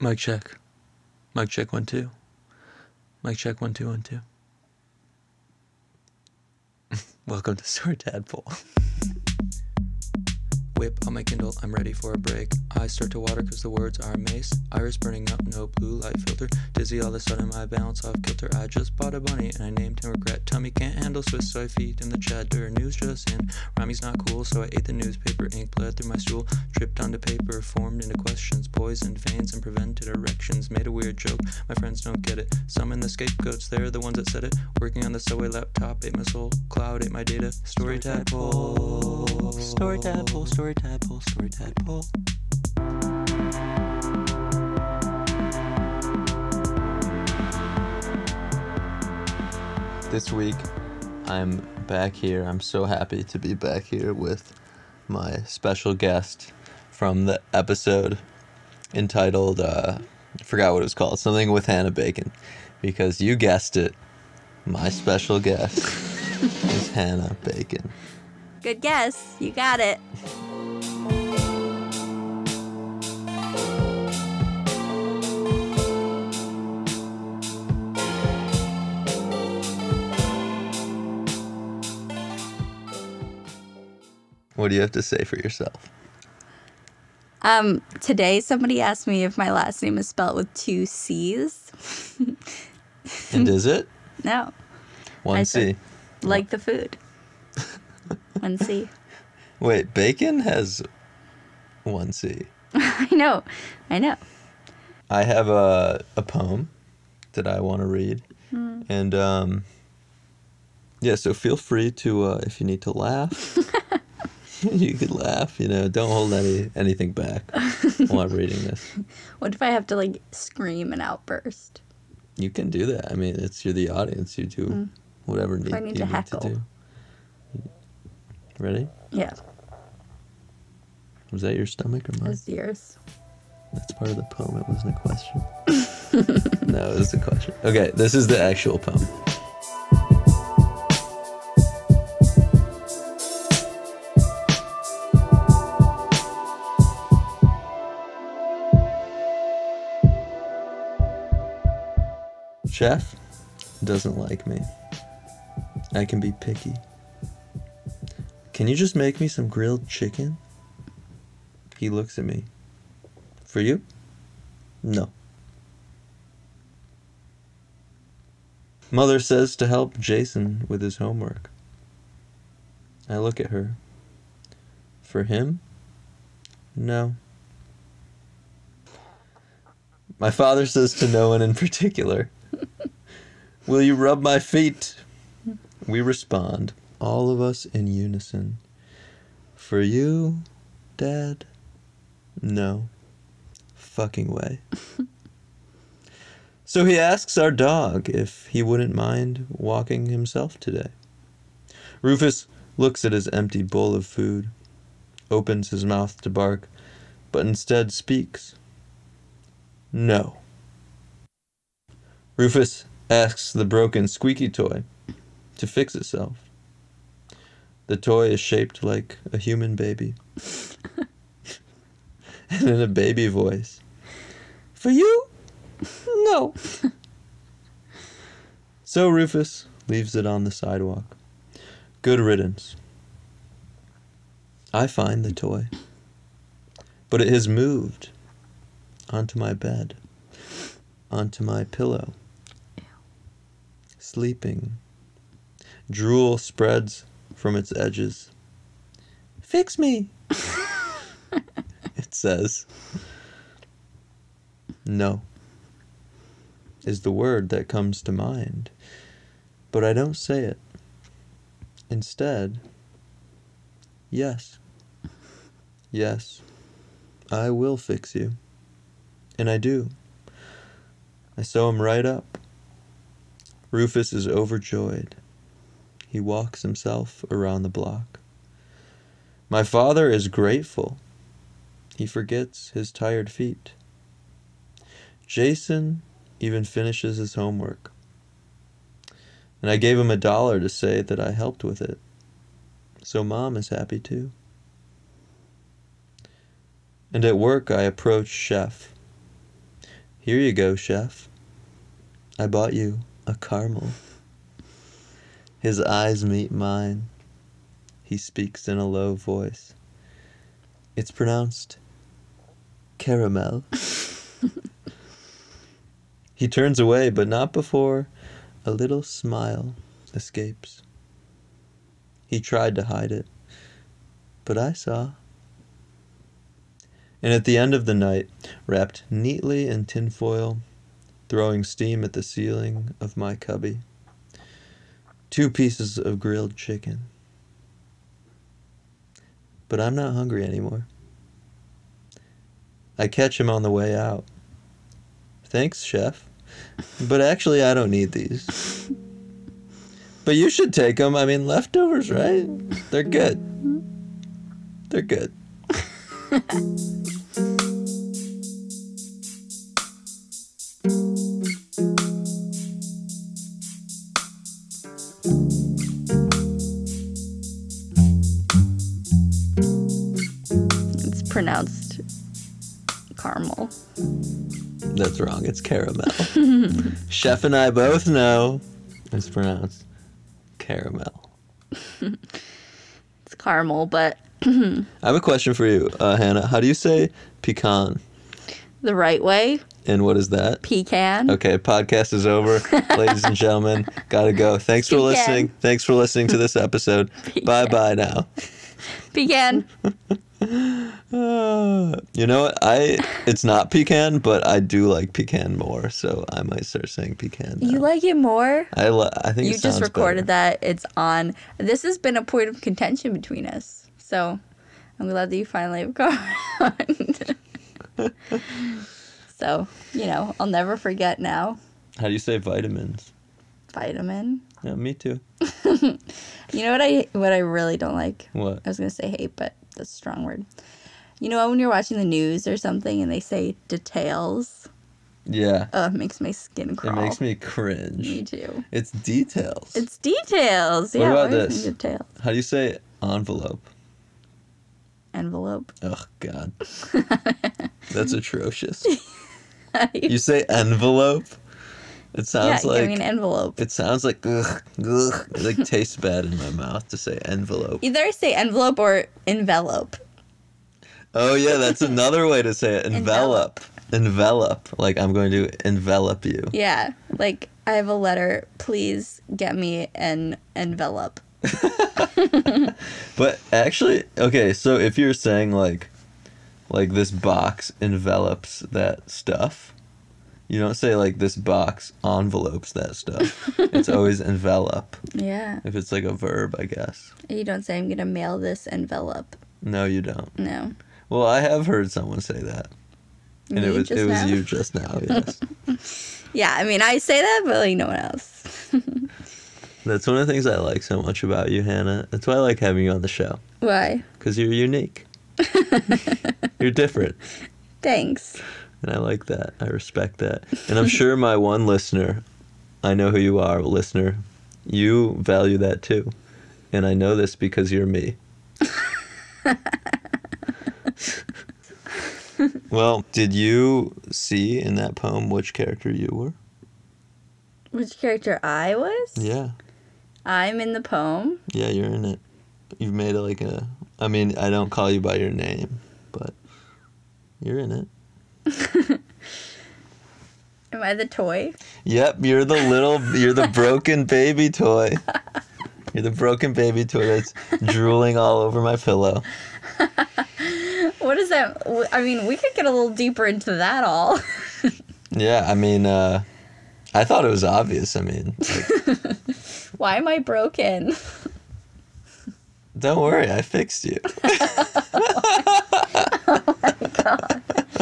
Mic check. Mic check one two. Mic check one two one two. Welcome to Story Tadpole. Whip on my Kindle, I'm ready for a break. Eyes start to water cause the words are mace. Iris burning up, no blue light filter. Dizzy all of a sudden, my balance off kilter. I just bought a bunny and I named him Regret. Tummy can't handle Swiss, so I feed him the cheddar. News just in. Rhyming's not cool, so I ate the newspaper. Ink bled through my stool, dripped onto paper, formed into questions. Poisoned veins and prevented erections. Made a weird joke, my friends don't get it. Some in the scapegoats, they're the ones that said it. Working on the subway laptop, ate my soul. Cloud ate my data. Story tadpole. Story tadpole, story tadpole, story tadpole. This week, I'm back here. I'm so happy to be back here with my special guest from the episode entitled, uh, I forgot what it was called, something with Hannah Bacon. Because you guessed it, my special guest is Hannah Bacon. Good guess. You got it. What do you have to say for yourself? Um, today somebody asked me if my last name is spelled with two C's. And is it? No, One I C. like the food. One C. Wait, bacon has one C. I know. I know. I have a a poem that I want to read, and um, yeah. So feel free to uh, if you need to laugh, you could laugh. You know, don't hold any anything back while I'm reading this. What if I have to like scream and outburst? You can do that. I mean, it's you're the audience. You do mm. whatever need, I need you to need heckle. to do. Ready? Yeah, Was that your stomach or mine? as yours. That's part of the poem. It wasn't a question. no, it was a question. Okay, this is the actual poem. Chef doesn't like me. I can be picky. Can you just make me some grilled chicken? He looks at me. For you? No. Mother says to help Jason with his homework. I look at her. For him? No. My father says to no one in particular. Will you rub my feet? We respond, all of us in unison. For you, Dad? No fucking way. so he asks our dog if he wouldn't mind walking himself today. Rufus looks at his empty bowl of food, opens his mouth to bark, but instead speaks. No. Rufus asks the broken squeaky toy to fix itself. The toy is shaped like a human baby. and in a baby voice, For you? No. so Rufus leaves it on the sidewalk. Good riddance. I find the toy, but it has moved onto my bed, onto my pillow. Sleeping. Drool spreads from its edges. Fix me, it says. No, is the word that comes to mind, but I don't say it. Instead, yes. Yes, I will fix you. And I do. I sew him right up. Rufus is overjoyed. He walks himself around the block. My father is grateful. He forgets his tired feet. Jason even finishes his homework. And I gave him a dollar to say that I helped with it. So mom is happy too. And at work, I approach Chef. Here you go, chef. I bought you a caramel. His eyes meet mine. He speaks in a low voice. It's pronounced caramel. he turns away, but not before a little smile escapes. He tried to hide it, but I saw. And at the end of the night, wrapped neatly in tinfoil, throwing steam at the ceiling of my cubby, two pieces of grilled chicken. But I'm not hungry anymore. I catch him on the way out. Thanks, chef. But actually, I don't need these. But you should take them. I mean, leftovers, right? They're good. They're good. Wrong. It's caramel. Chef and I both know it's pronounced caramel. It's caramel, but I have a question for you, uh, Hannah. How do you say pecan? the right way, And what is that? pecan. Okay, podcast is over. Ladies and gentlemen, gotta go. Thanks for listening. Thanks for listening to this episode. Bye bye now. Pecan. Uh, you know what? I it's not pecan, but I do like pecan more, so I might start saying pecan. Now. You like it more? I I think You just recorded better. that. It's on. This has been a point of contention between us. So I'm glad that you finally have gone. so, you know, I'll never forget now. How do you say vitamins? Vitamin. Yeah, me too. You know what I what I really don't like? What? I was gonna say hate, but that's a strong word. You know when you're watching the news or something and they say details? Yeah. Oh, it makes my skin crawl. It makes me cringe. Me too. It's details. It's details. What yeah, about this? it Detail. How do you say envelope? Envelope. Oh God, that's atrocious. You say envelope. It yeah, sounds give like an envelope. it sounds like ugh, ugh. It like tastes bad in my mouth to say envelope. Either I say envelope or envelope. Oh yeah, that's another way to say it. Envelop. Envelop. Like I'm going to envelop you. Yeah, like I have a letter. Please get me an envelope. But actually, okay, so if you're saying like like this box envelops that stuff, you don't say like this box envelopes that stuff. it's always envelop. Yeah. If it's like a verb, I guess. You don't say I'm gonna mail this envelope. No, you don't. No. Well, I have heard someone say that. And it was it was now? you just now, yes. Yeah, I mean I say that, but like no one else. That's one of the things I like so much about you, Hannah. That's why I like having you on the show. Why? Because you're unique. you're different. Thanks. And I like that. I respect that. And I'm sure my one listener, I know who you are, listener, you value that too. And I know this because you're me. well, did you see in that poem which character you were? Which character I was? Yeah. I'm in the poem. Yeah, you're in it. You've made it like a. I mean, I don't call you by your name, but you're in it. Am I the toy? Yep, you're the little, you're the broken baby toy. You're the broken baby toy that's drooling all over my pillow. What is that? I mean, we could get a little deeper into that all. Yeah, I mean, uh, I thought it was obvious. I mean, like, Why am I broken? don't worry, I fixed you.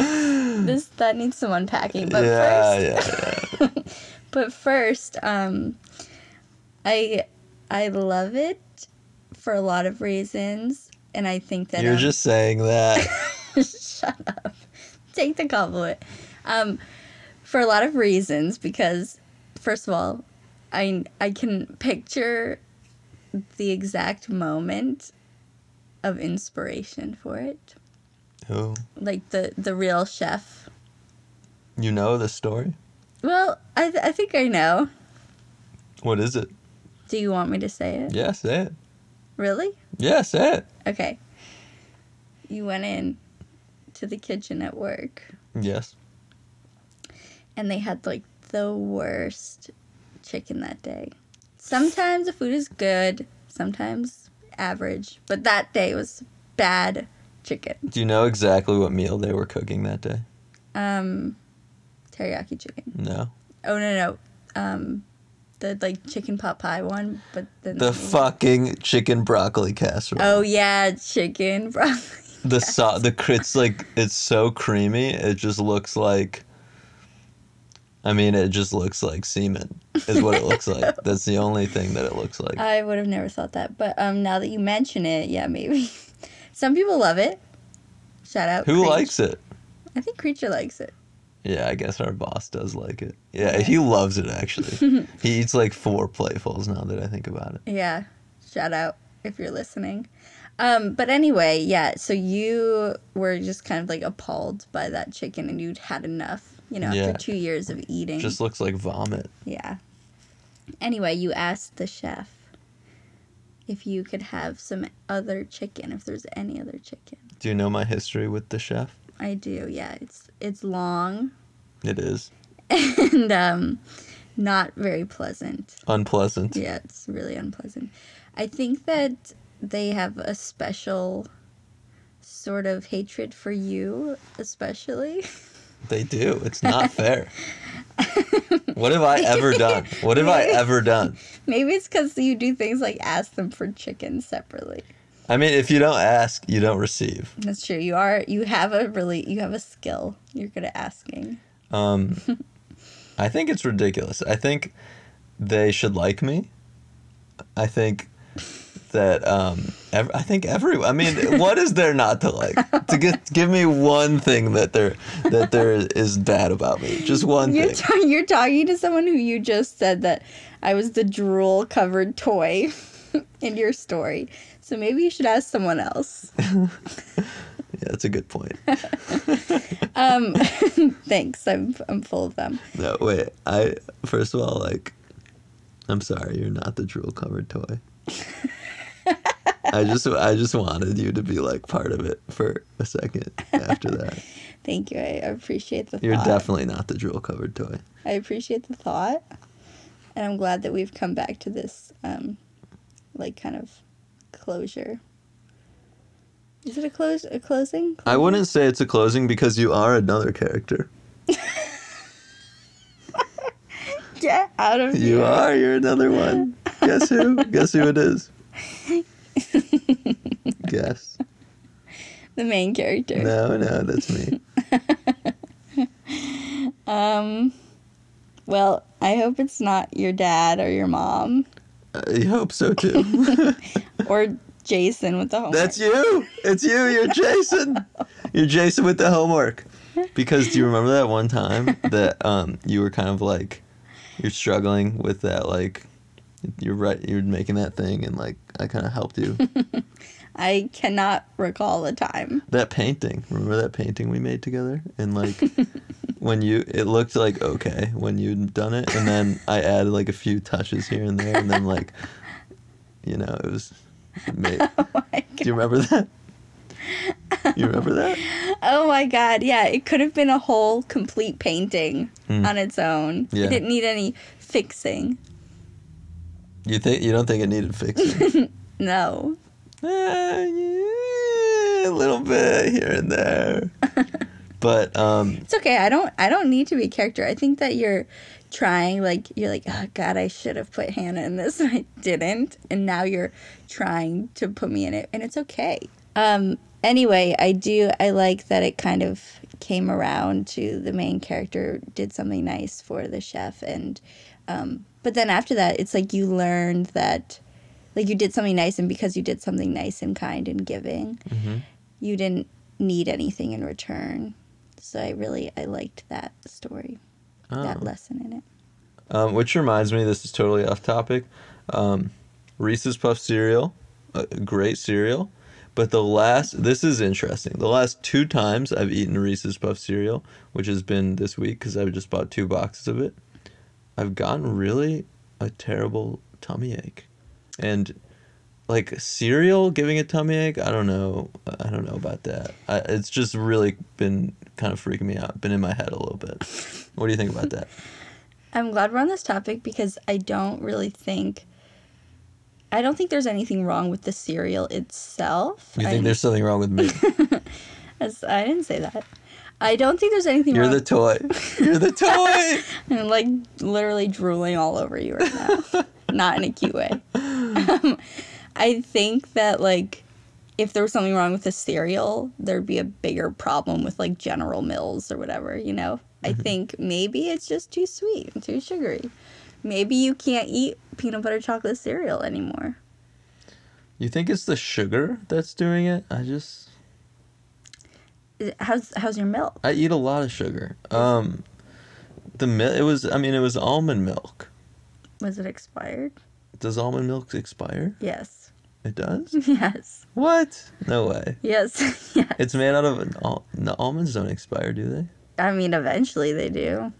this that needs some unpacking. But yeah, first, yeah, yeah. but first, um, I I love it for a lot of reasons, and I think that You're um, just saying that. shut up. Take the compliment. Um, for a lot of reasons, because first of all, I I can picture the exact moment of inspiration for it, Oh, like the the real chef You know the story? Well, I, th- I think I know. What is it? Do you want me to say it? Yeah, say it. Really? Yeah, say it. Okay. You went in to the kitchen at work Yes. and they had like the worst chicken that day. Sometimes the food is good, sometimes average, but that day was bad chicken. Do you know exactly what meal they were cooking that day? Um, teriyaki chicken. No. Oh no no, um, the like chicken pot pie one, but then The fucking chicken broccoli casserole. Oh yeah, chicken broccoli. the so- the crits like it's so creamy. It just looks like. I mean, it just looks like semen. Is what it looks like. That's the only thing that it looks like. I would have never thought that, but um, now that you mention it, yeah, maybe. Some people love it. Shout out. Who Creech. likes it? I think Creature likes it. Yeah, I guess our boss does like it. Yeah, he loves it actually. he eats like four platefuls now that I think about it. Yeah, shout out if you're listening. Um, but anyway, yeah. So you were just kind of like appalled by that chicken, and you'd had enough. You know, Yeah. after two years of eating. It just looks like vomit. Yeah. Anyway, you asked the chef if you could have some other chicken, if there's any other chicken. Do you know my history with the chef? I do, yeah. It's it's long It is and um not very pleasant. unpleasant. Yeah, it's really unpleasant. I think that they have a special sort of hatred for you, especially. They do. It's not fair. what have I ever done? What have I ever done? Maybe it's because you do things like ask them for chicken separately. I mean, if you don't ask, you don't receive. That's true. You are you have a really you have a skill. You're good at asking. Um, I think it's ridiculous. I think they should like me. I think that um, ev- I think every. I mean, what is there not to like? To get give me one thing that there that there is bad about me. Just one You're thing. ta- you're talking to someone who you just said that I was the drool covered toy in your story. So maybe you should ask someone else. yeah, that's a good point. Um, thanks. I'm I'm full of them. No, wait. I first of all, like, I'm sorry, you're not the drool covered toy. I just, I just wanted you to be like part of it for a second. After that, Thank you. I appreciate the you're thought. definitely not the drool covered toy. I appreciate the thought, and I'm glad that we've come back to this, um, like kind of closure. Is it a close a closing? I wouldn't say it's a closing because you are another character. Get out of You here. You are. You're another one. Guess who? Guess who it is? Guess. the main character. No, no, that's me. Um. Well, I hope it's not your dad or your mom I hope so too. or Jason with the homework. That's you. It's you. You're Jason. You're Jason with the homework. Because do you remember that one time that um you were kind of like you're struggling with that like you're right you're making that thing and like I kind of helped you. I cannot recall the time. that painting. Remember that painting we made together? And like when you it looked like okay when you'd done it and then I added like a few touches here and there and then like you know, it was made. Oh my Do you remember that? You remember that? Oh my god, yeah, it could have been a whole complete painting Hmm. on its own. Yeah. It didn't need any fixing. You think you don't think it needed fixing? No. Eh, yeah, a little bit here and there. but um, It's okay. I don't I don't need to be a character. I think that you're trying like you're like, "Oh god, I should have put Hannah in this and I didn't." And now you're trying to put me in it and it's okay. Um anyway, I do I like that it kind of came around to the main character did something nice for the chef and um but then after that it's like you learned that like you did something nice and because you did something nice and kind and giving Mhm. you didn't need anything in return so i really i liked that story that oh. lesson in it um, which reminds me, this is totally off topic. Um, Reese's Puff cereal, a great cereal, But the last, this is interesting. The last two times I've eaten Reese's Puff cereal, which has been this week because i've just bought two boxes of it, I've gotten really a terrible tummy ache. And like cereal giving a tummy ache, I don't know. I don't know about that. I, it's just really been kind of freaking me out. Been in my head a little bit. What do you think about that? I'm glad we're on this topic because I don't really think I don't think there's anything wrong with the cereal itself. You think I'm- there's something wrong with me? I didn't say that. I don't think there's anything wrong with You're wrong. the toy. You're the toy. I'm like literally drooling all over you right now. Not in a cute way. Um, I think that like if there was something wrong with the cereal, there'd be a bigger problem with like General Mills or whatever, you know? I think maybe it's just too sweet and too sugary. Maybe you can't eat peanut butter chocolate cereal anymore. You think it's the sugar that's doing it? I just How's how's your milk? I eat a lot of sugar. Um the milk it was I mean it was almond milk. Was it expired? Does almond milk expire? Yes. It does? Yes. what? No way. Yes. yes. It's made out of an al- the almonds don't expire, do they? I mean, eventually they do.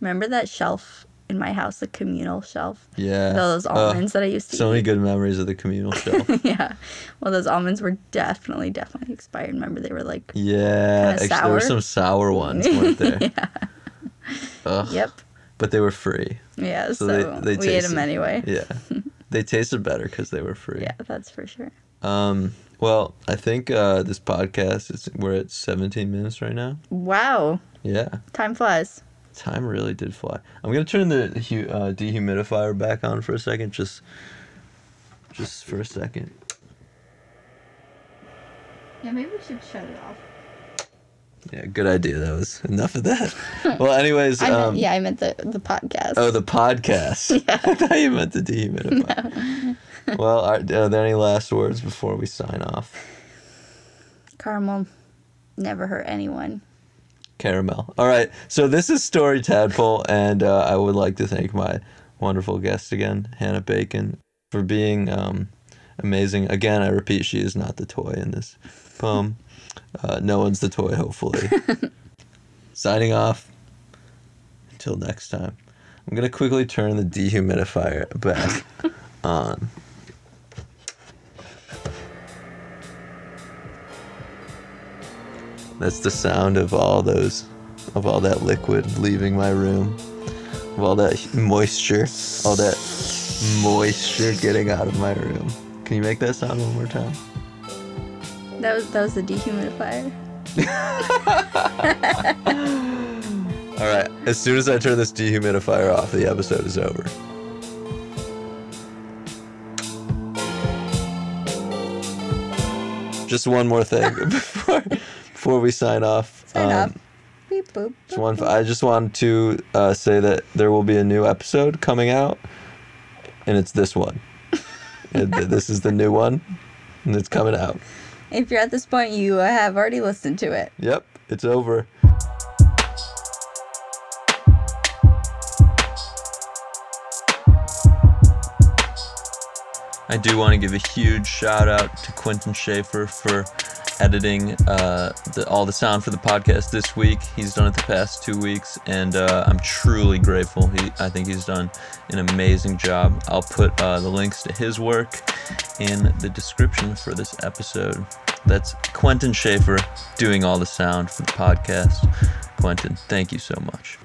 Remember that shelf in my house, the communal shelf? Yeah. Those almonds that I used to so eat. many good memories of the communal shelf. yeah. Well, those almonds were definitely, definitely expired. Remember, they were like, Yeah, Kinda there were sour. some sour ones, weren't there? yeah. Ugh. Yep. But they were free. Yeah. So So, they- they we ate them anyway. Yeah. they tasted better because they were free. Yeah, that's for sure. Um. Well, I think uh, this podcast is we're at 17 minutes right now. Wow. Yeah, Time flies. time really did fly. I'm gonna turn the uh, dehumidifier back on for a second, just just for a second. Yeah, maybe we should shut it off. Yeah, good idea. That was enough of that. well, anyways, I meant, um, yeah, I meant the, the podcast. Oh, the podcast. yeah. I thought you meant the dehumidifier. Well, are, are there any last words before we sign off? Caramel never hurt anyone. Caramel. All right. So this is Story Tadpole, and uh, I would like to thank my wonderful guest again, Hannah Bacon, for being um, amazing. Again, I repeat, she is not the toy in this poem. Uh, no one's the toy, hopefully. Signing off. Until next time. I'm going to quickly turn the dehumidifier back on. That's the sound of all those, of all that liquid leaving my room, of all that moisture, all that moisture getting out of my room. Can you make that sound one more time? That was that was the dehumidifier. All right. As soon as I turn this dehumidifier off, the episode is over. Just one more thing before before we sign off. Sign Um, off. Beep boop. Just one. I just want to uh, say that there will be a new episode coming out, and it's this one. Th- this is the new one, and it's coming out. If you're at this point, you uh, have already listened to it. Yep, it's over. I do want to give a huge shout out to Quentin Schaefer for editing uh, the, all the sound for the podcast this week. He's done it the past two weeks, and uh, I'm truly grateful. He, I think he's done an amazing job. I'll put uh, the links to his work in the description for this episode. That's Quentin Schaefer doing all the sound for the podcast. Quentin, thank you so much.